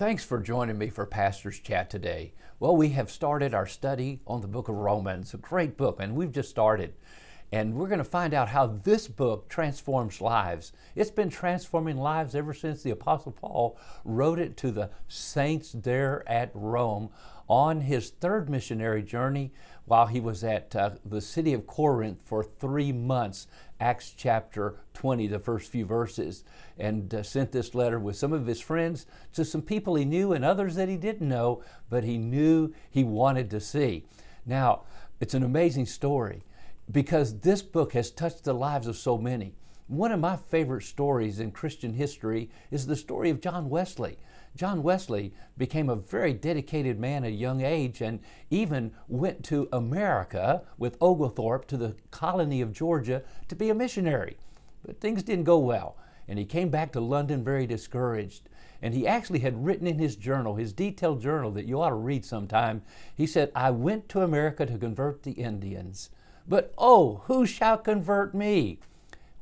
Thanks for joining me for Pastor's Chat today. Well, we have started our study on the book of Romans, a great book, and we've just started. And we're going to find out how this book transforms lives. It's been transforming lives ever since the Apostle Paul wrote it to the saints there at Rome on his third missionary journey while he was at uh, the city of Corinth for three months. Acts chapter 20, the first few verses, and uh, sent this letter with some of his friends to some people he knew and others that he didn't know, but he knew he wanted to see. Now, it's an amazing story because this book has touched the lives of so many. One of my favorite stories in Christian history is the story of John Wesley. John Wesley became a very dedicated man at a young age and even went to America with Oglethorpe to the colony of Georgia to be a missionary. But things didn't go well, and he came back to London very discouraged. And he actually had written in his journal, his detailed journal that you ought to read sometime, he said, I went to America to convert the Indians. But oh, who shall convert me?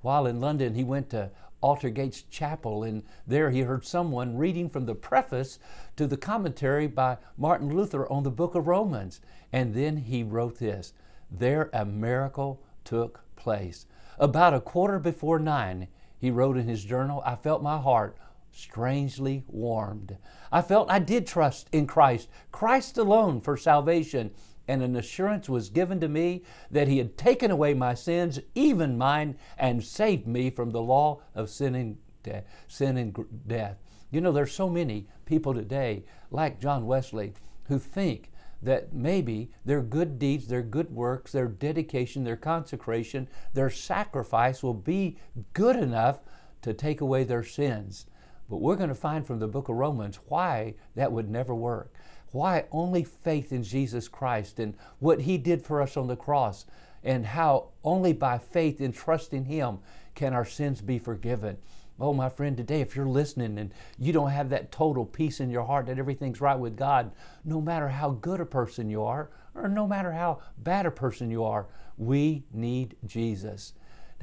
While in London, he went to Aldersgate Chapel, and there he heard someone reading from the preface to the commentary by Martin Luther on the book of Romans. And then he wrote this There a miracle took place. About a quarter before nine, he wrote in his journal, I felt my heart strangely warmed. I felt I did trust in Christ, Christ alone for salvation, and an assurance was given to me that He had taken away my sins, even mine, and saved me from the law of sin and, de- sin and death. You know, there's so many people today, like John Wesley, who think that maybe their good deeds, their good works, their dedication, their consecration, their sacrifice will be good enough to take away their sins. But we're going to find from the book of Romans why that would never work. Why only faith in Jesus Christ and what He did for us on the cross, and how only by faith and trusting Him can our sins be forgiven. Oh, my friend, today, if you're listening and you don't have that total peace in your heart that everything's right with God, no matter how good a person you are, or no matter how bad a person you are, we need Jesus.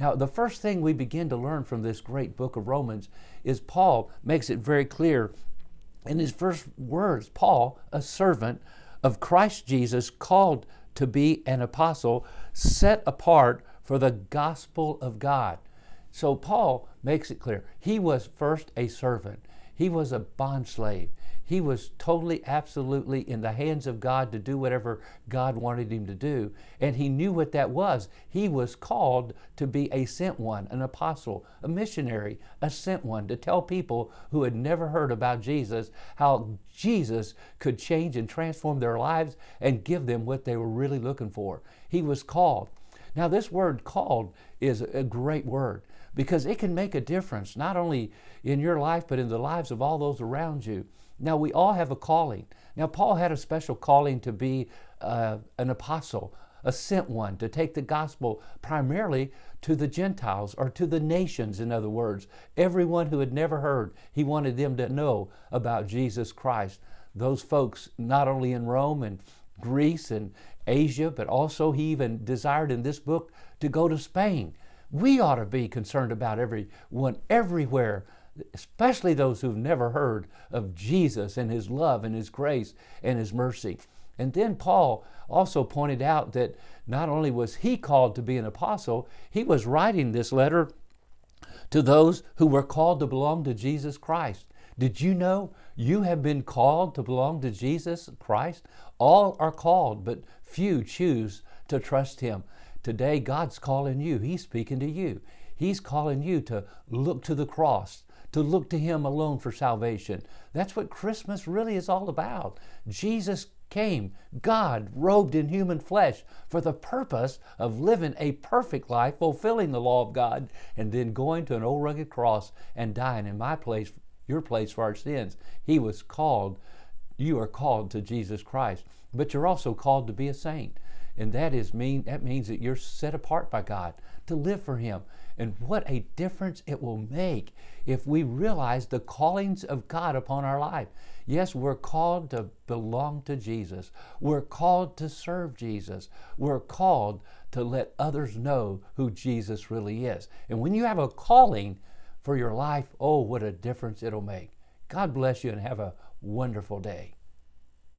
Now, the first thing we begin to learn from this great book of Romans is Paul makes it very clear in his first words, Paul, a servant of Christ Jesus, called to be an apostle, set apart for the gospel of God. So Paul makes it clear. He was first a servant, he was a bond slave, he was totally, absolutely in the hands of God to do whatever God wanted him to do. And he knew what that was. He was called to be a sent one, an apostle, a missionary, a sent one, to tell people who had never heard about Jesus how Jesus could change and transform their lives and give them what they were really looking for. He was called. Now, this word called is a great word because it can make a difference, not only in your life, but in the lives of all those around you. Now, we all have a calling. Now, Paul had a special calling to be uh, an apostle, a sent one, to take the gospel primarily to the Gentiles or to the nations, in other words. Everyone who had never heard, he wanted them to know about Jesus Christ. Those folks, not only in Rome and Greece and Asia, but also he even desired in this book to go to Spain. We ought to be concerned about everyone everywhere especially those who've never heard of Jesus and His love and His grace and His mercy. And then Paul also pointed out that not only was he called to be an apostle, he was writing this letter to those who were called to belong to Jesus Christ. Did you know you have been called to belong to Jesus Christ? All are called, but few choose to trust Him. Today, God's calling you. He's speaking to you. He's calling you to look to the cross, to look to Him alone for salvation. That's what Christmas really is all about. Jesus came, God robed in human flesh, for the purpose of living a perfect life, fulfilling the law of God, and then going to an old rugged cross and dying in my place, your place for our sins. He was called, you are called to Jesus Christ, but you're also called to be a saint. And that is mean that means that you're set apart by God to live for Him. And what a difference it will make if we realize the callings of God upon our life. Yes, we're called to belong to Jesus. We're called to serve Jesus. We're called to let others know who Jesus really is. And when you have a calling for your life, oh, what a difference it'll make. God bless you and have a wonderful day.